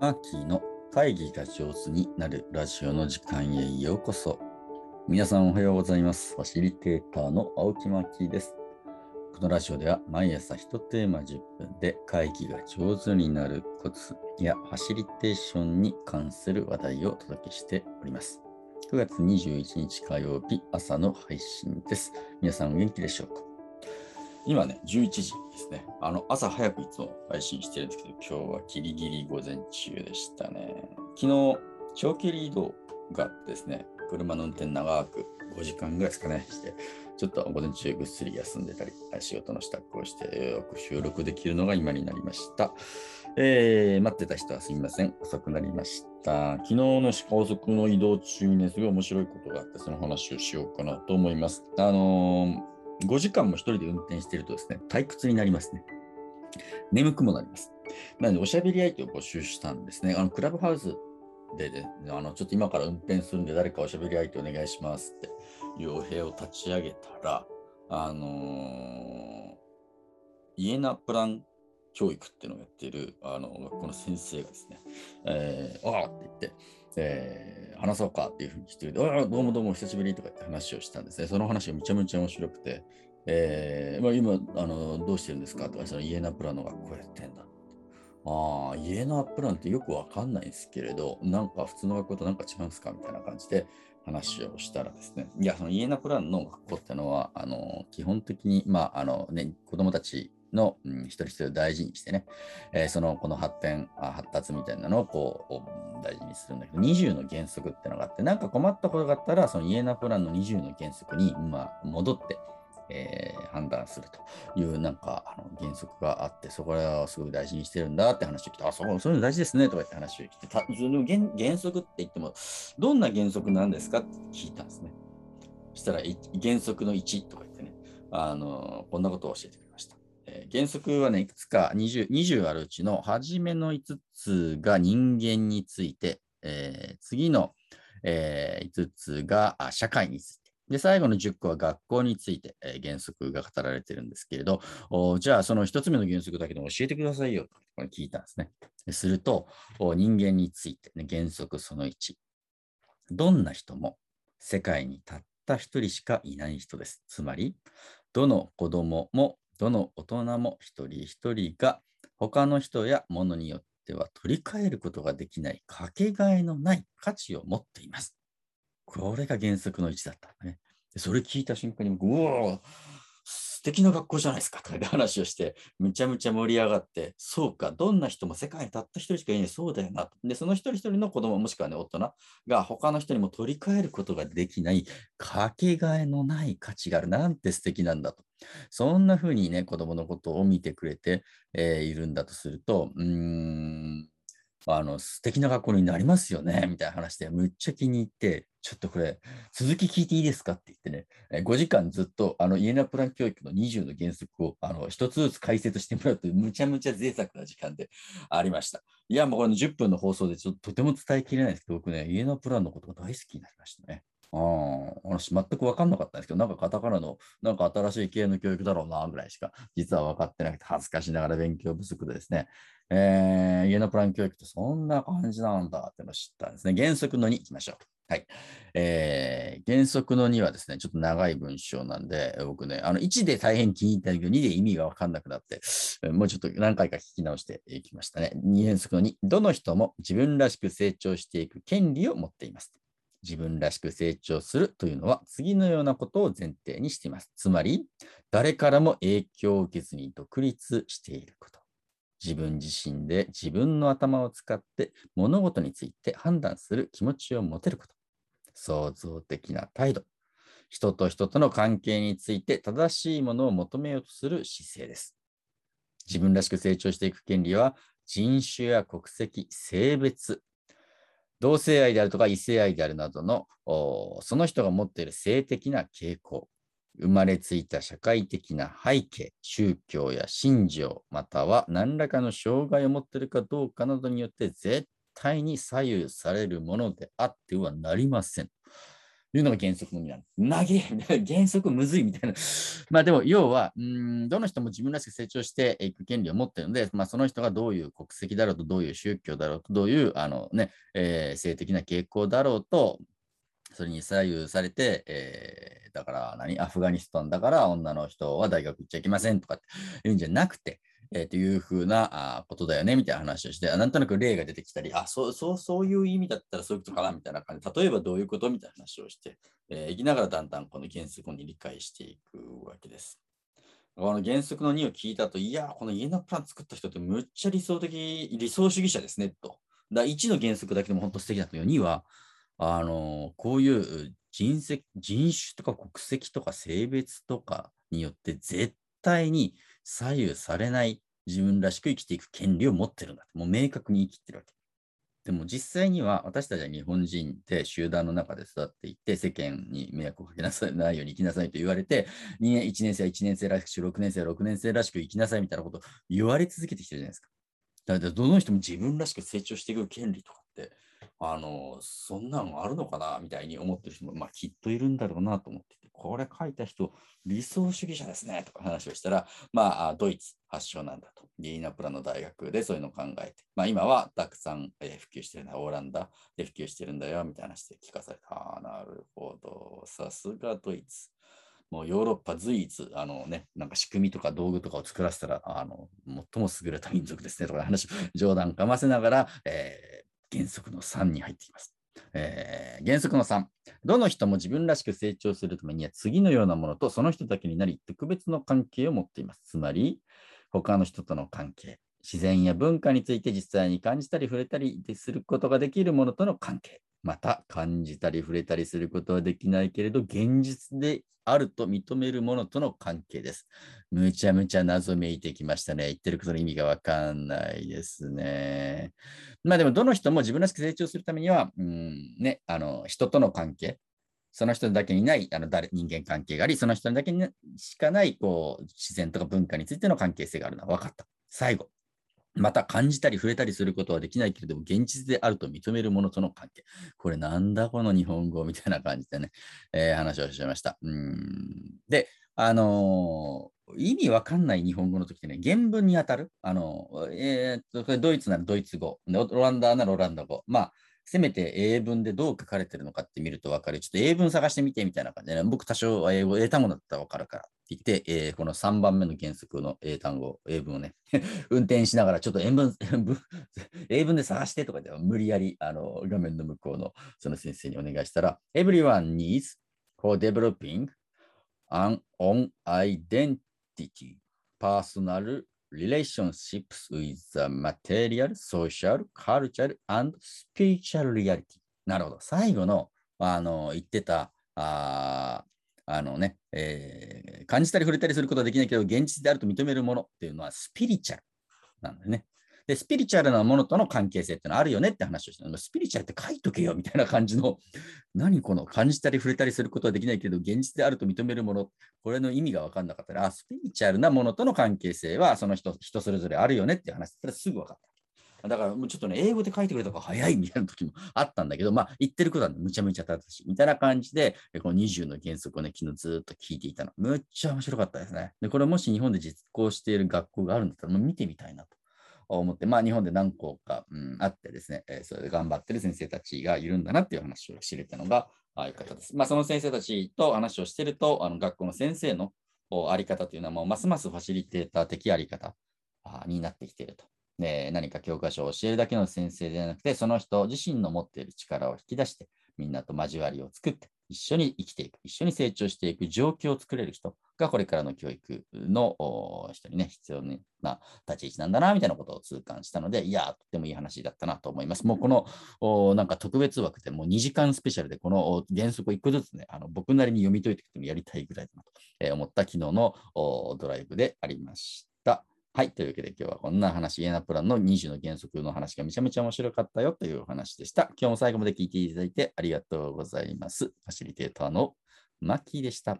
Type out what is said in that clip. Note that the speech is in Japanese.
マーキーの会議が上手になるラジオの時間へようこそ。皆さんおはようございます。ファシリテーターの青木マーキーです。このラジオでは毎朝1テーマ10分で会議が上手になるコツやファシリテーションに関する話題をお届けしております。9月21日火曜日朝の配信です。皆さんお元気でしょうか？今ね、11時ですね。あの、朝早くいつも配信してるんですけど、今日はギリギリ午前中でしたね。昨日、長距離移動がですね、車の運転長く5時間ぐらいですかね、して、ちょっと午前中ぐっすり休んでたり、仕事の支度をして、よく収録できるのが今になりました。えー、待ってた人はすみません。遅くなりました。昨日の高速の移動中にね、すごい面白いことがあって、その話をしようかなと思います。あのー5時間も1人で運転してるとですね、退屈になりますね。眠くもなります。なので、おしゃべり相手を募集したんですね。あの、クラブハウスでで、あの、ちょっと今から運転するんで、誰かおしゃべり相手お願いしますっていうお部屋を立ち上げたら、あのー、イエナプラン教育っていうのをやっている、あの、学校の先生がですね、えー、ああって言って、えー、話そうかっていうふうにしてるああ、どうもどうも久しぶりとかって話をしたんですね。その話がめちゃめちゃ面白くて、えーまあ、今あの、どうしてるんですか？とか、そのイエナプランの学校やってんだ。ああ、イエナプランってよくわかんないんですけれど、なんか普通の学校となんか違うんですかみたいな感じで話をしたらですね、いや、そのイエナプランの学校ってのは、あの基本的に、まああのね、子供たちの、うん、一人一人を大事にしてね、えー、そのこの発展あ、発達みたいなのをこう大事にするんだけど、20の原則ってのがあって、なんか困ったことがあったら、そのイエナプランの20の原則に、まあ、戻って、えー、判断するというなんかあの原則があって、そこはすごく大事にしてるんだって話を聞いて、あ、そうそういうの大事ですねとかって話を聞いて、たその原原則って言っても、どんな原則なんですかって聞いたんですね。そしたら、原則の1とか言ってね、あのこんなことを教えてくれ。えー、原則はね、いくつか 20, 20あるうちの初めの5つが人間について、えー、次の、えー、5つが社会について、で、最後の10個は学校について、え、原則が語られているんですけれど、じゃあその1つ目の原則だけでも教えてくださいよとこれ聞いたんですね。すると、人間について、ね、原則その1。どんな人も世界にたった一人しかいない人です。つまり、どの子供もどの大人も一人一人が他の人や物によっては取り替えることができないかけがえのない価値を持っています。これが原則の1だったんだね。それ聞いた瞬間に、うお素敵な学校じゃないですかとか話をして、むちゃむちゃ盛り上がって、そうか、どんな人も世界にたった一人しかいない、そうだよな。で、その一人一人の子供もしくはね、大人が他の人にも取り替えることができないかけがえのない価値がある。なんて素敵なんだと。そんな風にね、子供のことを見てくれて、えー、いるんだとすると、うーん、あの、素敵な学校になりますよね、みたいな話で、むっちゃ気に入って、ちょっとこれ、続き聞いていいですかって言ってね、え5時間ずっと、あの、イエナプラン教育の20の原則を、あの、一つずつ解説してもらうという、むちゃむちゃ贅沢な時間でありました。いや、もうこの10分の放送でちょっととても伝えきれないですけど、僕ね、イエナプランのことが大好きになりましたね。ああ、私全く分かんなかったんですけど、なんかカタカナの、なんか新しい系の教育だろうな、ぐらいしか、実は分かってなくて、恥ずかしながら勉強不足でですね、えー、家のプラン教育ってそんな感じなんだっての知ったんですね。原則の2いきましょう。はい。えー、原則の2はですね、ちょっと長い文章なんで、僕ね、あの1で大変気に入ったけど、2で意味が分かんなくなって、もうちょっと何回か聞き直していきましたね。2原則の2、どの人も自分らしく成長していく権利を持っています。自分らしく成長するというのは次のようなことを前提にしています。つまり、誰からも影響を受けずに独立していること。自分自身で自分の頭を使って物事について判断する気持ちを持てること。創造的な態度。人と人との関係について正しいものを求めようとする姿勢です。自分らしく成長していく権利は人種や国籍、性別、同性愛であるとか異性愛であるなどのその人が持っている性的な傾向、生まれついた社会的な背景、宗教や信条、または何らかの障害を持っているかどうかなどによって絶対に左右されるものであってはなりません。というのが原則の意味なの。投げ 原則むずいみたいな。まあでも、要は、うんどの人も自分らしく成長していく権利を持っているので、まあ、その人がどういう国籍だろうと、どういう宗教だろうと、どういうあの、ねえー、性的な傾向だろうと、それに左右されて、えー、だから何、アフガニスタンだから女の人は大学行っちゃいけませんとかっていうんじゃなくて、えー、というふうなあことだよねみたいな話をして、なんとなく例が出てきたり、あ、そうそうそういう意味だったらそういうことかなみたいな感じで、例えばどういうことみたいな話をして、えー、いきながらだんだんこの原則に理解していくわけです。この原則の2を聞いたと、いや、この家のプラン作った人ってむっちゃ理想的、理想主義者ですね、と。だ1の原則だけでも本当素敵だったよ。2は、あの、こういう人種人種とか国籍とか性別とかによって絶対に左右されない自分らしく生きていく権利を持ってるんだ。もう明確に生きてるわけ。でも実際には私たちは日本人で集団の中で育っていって世間に迷惑をかけなさいないように生きなさいと言われて2年1年生は1年生らしく6年生は6年生らしく生きなさいみたいなことを言われ続けてきてるじゃないですか。だからどの人も自分らしく成長していく権利とかあのそんなのあるのかなみたいに思ってる人も、まあ、きっといるんだろうなと思っててこれ書いた人理想主義者ですねとか話をしたら、まあ、ドイツ発祥なんだと。リーナプラの大学でそういうのを考えて、まあ、今はたくさん、え普及してるんだ、オランダで普及してるんだよ、みたいな話で聞かされた。ああ、なるほど。さすがドイツ。もうヨーロッパ随一、あのね、なんか仕組みとか道具とかを作らせたら、あの、最も優れた民族ですねとか話、冗談かませながら、えー、原則の3に入ってきます。えー、原則の3、どの人も自分らしく成長するためには次のようなものとその人だけになり特別の関係を持っています。つまり、他の人との関係、自然や文化について実際に感じたり触れたりすることができるものとの関係、また感じたり触れたりすることはできないけれど、現実であると認めるものとの関係です。むちゃむちゃ謎めいてきましたね。言ってることの意味がわかんないですね。まあでも、どの人も自分らしく成長するためには、うんね、あの人との関係、その人だけにないあの誰人間関係があり、その人だけにしかないこう自然とか文化についての関係性があるのは分かった。最後。また感じたり触れたりすることはできないけれども、現実であると認めるものとの関係。これなんだこの日本語みたいな感じでね、えー、話をしました。うんで、あのー、意味わかんない日本語の時ってね、原文に当たる？あのえー、とドイツならドイツ語、ロランダならロランダ語。まあ、せめて英文でどう書かれてるのかって見ると分かる。ちょっと英文探してみてみたいな感じで、ね、僕多少英語得たものだったら分かるから。って言って、えー、この3番目の原則の英単語、英文をね、運転しながらちょっと英文 英文で探してとかでは無理やりあの画面の向こうのその先生にお願いしたら、Everyone needs for developing an own identity, personal relationships with the material, social, cultural, and spiritual reality. なるほど。最後の、あの、言ってた、ああのね、えー、感じたり触れたりすることはできないけど、現実であると認めるものっていうのはスピリチュアルなんだよね。で、スピリチュアルなものとの関係性ってのあるよねって話をしてスピリチュアルって書いとけよみたいな感じの、何この感じたり触れたりすることはできないけど、現実であると認めるもの、これの意味が分かんなかったら、あ、スピリチュアルなものとの関係性はその人、人それぞれあるよねって話だったらすぐ分かった。だからもうちょっとね、英語で書いてくれた方が早いみたいな時もあったんだけど、まあ言ってることはむちゃむちゃ正しいみたいな感じで、この20の原則をね、昨日ずっと聞いていたの。むっちゃ面白かったですね。で、これもし日本で実行している学校があるんだったら、もう見てみたいなと。思って、まあ、日本で何校か、うん、あってですね、えー、それで頑張ってる先生たちがいるんだなっていう話を知れたのが、ああいう方です。まあ、その先生たちと話をしてると、あの学校の先生のあり方というのは、もうますますファシリテーター的あり方になってきていると。で何か教科書を教えるだけの先生ではなくて、その人自身の持っている力を引き出して、みんなと交わりを作って、一緒に生きていく、一緒に成長していく状況を作れる人がこれからの教育の人にね、必要な立ち位置なんだな、みたいなことを痛感したので、いや、とってもいい話だったなと思います。もうこのなんか特別枠でもう2時間スペシャルでこの原則を1個ずつね、あの僕なりに読み解いていくのやりたいぐらいだなと思った昨日のドライブでありました。はい。というわけで今日はこんな話、イエナプランの20の原則の話がめちゃめちゃ面白かったよというお話でした。今日も最後まで聞いていただいてありがとうございます。ファシリテーターのマッキーでした。